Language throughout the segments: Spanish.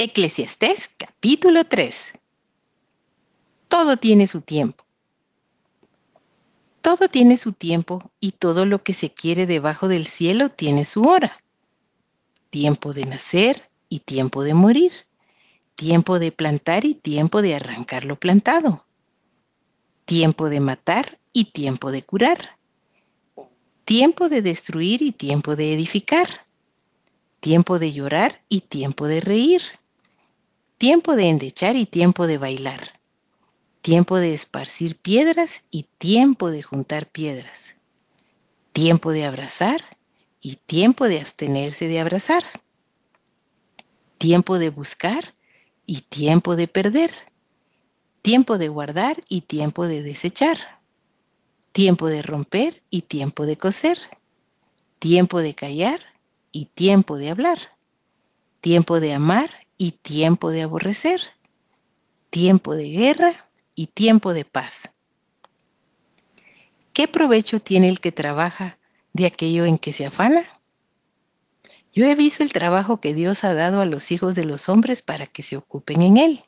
Eclesiastés capítulo 3. Todo tiene su tiempo. Todo tiene su tiempo y todo lo que se quiere debajo del cielo tiene su hora. Tiempo de nacer y tiempo de morir. Tiempo de plantar y tiempo de arrancar lo plantado. Tiempo de matar y tiempo de curar. Tiempo de destruir y tiempo de edificar. Tiempo de llorar y tiempo de reír tiempo de endechar y tiempo de bailar, tiempo de esparcir piedras y tiempo de juntar piedras, tiempo de abrazar y tiempo de abstenerse de abrazar, tiempo de buscar y tiempo de perder, tiempo de guardar y tiempo de desechar, tiempo de romper y tiempo de coser, tiempo de callar y tiempo de hablar, tiempo de amar y tiempo de aborrecer, tiempo de guerra y tiempo de paz. ¿Qué provecho tiene el que trabaja de aquello en que se afana? Yo he visto el trabajo que Dios ha dado a los hijos de los hombres para que se ocupen en él.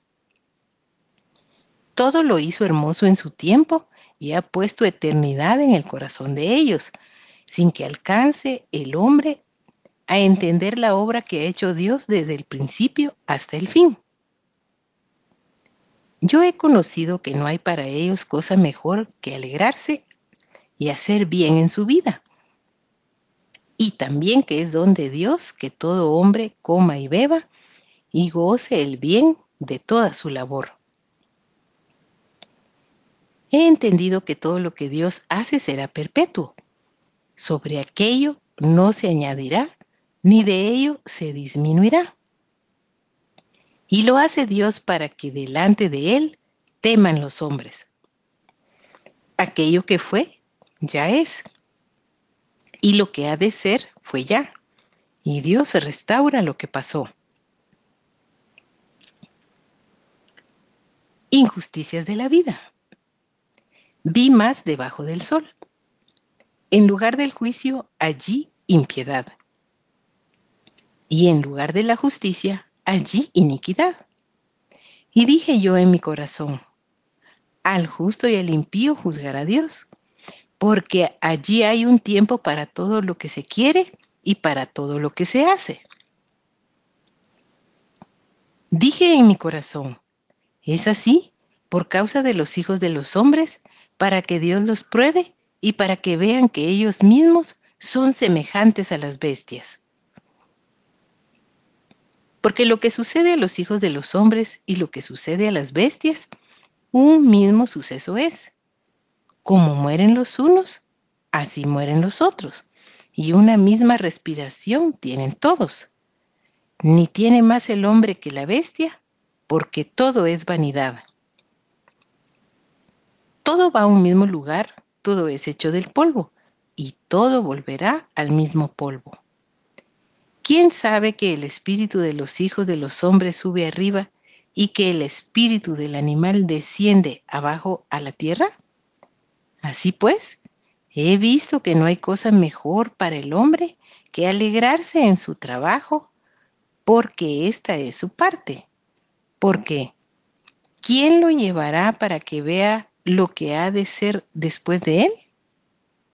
Todo lo hizo hermoso en su tiempo y ha puesto eternidad en el corazón de ellos, sin que alcance el hombre a entender la obra que ha hecho Dios desde el principio hasta el fin. Yo he conocido que no hay para ellos cosa mejor que alegrarse y hacer bien en su vida. Y también que es don de Dios que todo hombre coma y beba y goce el bien de toda su labor. He entendido que todo lo que Dios hace será perpetuo. Sobre aquello no se añadirá ni de ello se disminuirá. Y lo hace Dios para que delante de Él teman los hombres. Aquello que fue, ya es. Y lo que ha de ser, fue ya. Y Dios restaura lo que pasó. Injusticias de la vida. Vi más debajo del sol. En lugar del juicio, allí impiedad y en lugar de la justicia, allí iniquidad. Y dije yo en mi corazón, al justo y al impío juzgará Dios, porque allí hay un tiempo para todo lo que se quiere y para todo lo que se hace. Dije en mi corazón, es así por causa de los hijos de los hombres, para que Dios los pruebe y para que vean que ellos mismos son semejantes a las bestias. Porque lo que sucede a los hijos de los hombres y lo que sucede a las bestias, un mismo suceso es. Como mueren los unos, así mueren los otros. Y una misma respiración tienen todos. Ni tiene más el hombre que la bestia, porque todo es vanidad. Todo va a un mismo lugar, todo es hecho del polvo, y todo volverá al mismo polvo. ¿Quién sabe que el espíritu de los hijos de los hombres sube arriba y que el espíritu del animal desciende abajo a la tierra? Así pues, he visto que no hay cosa mejor para el hombre que alegrarse en su trabajo, porque esta es su parte. Porque, ¿quién lo llevará para que vea lo que ha de ser después de él?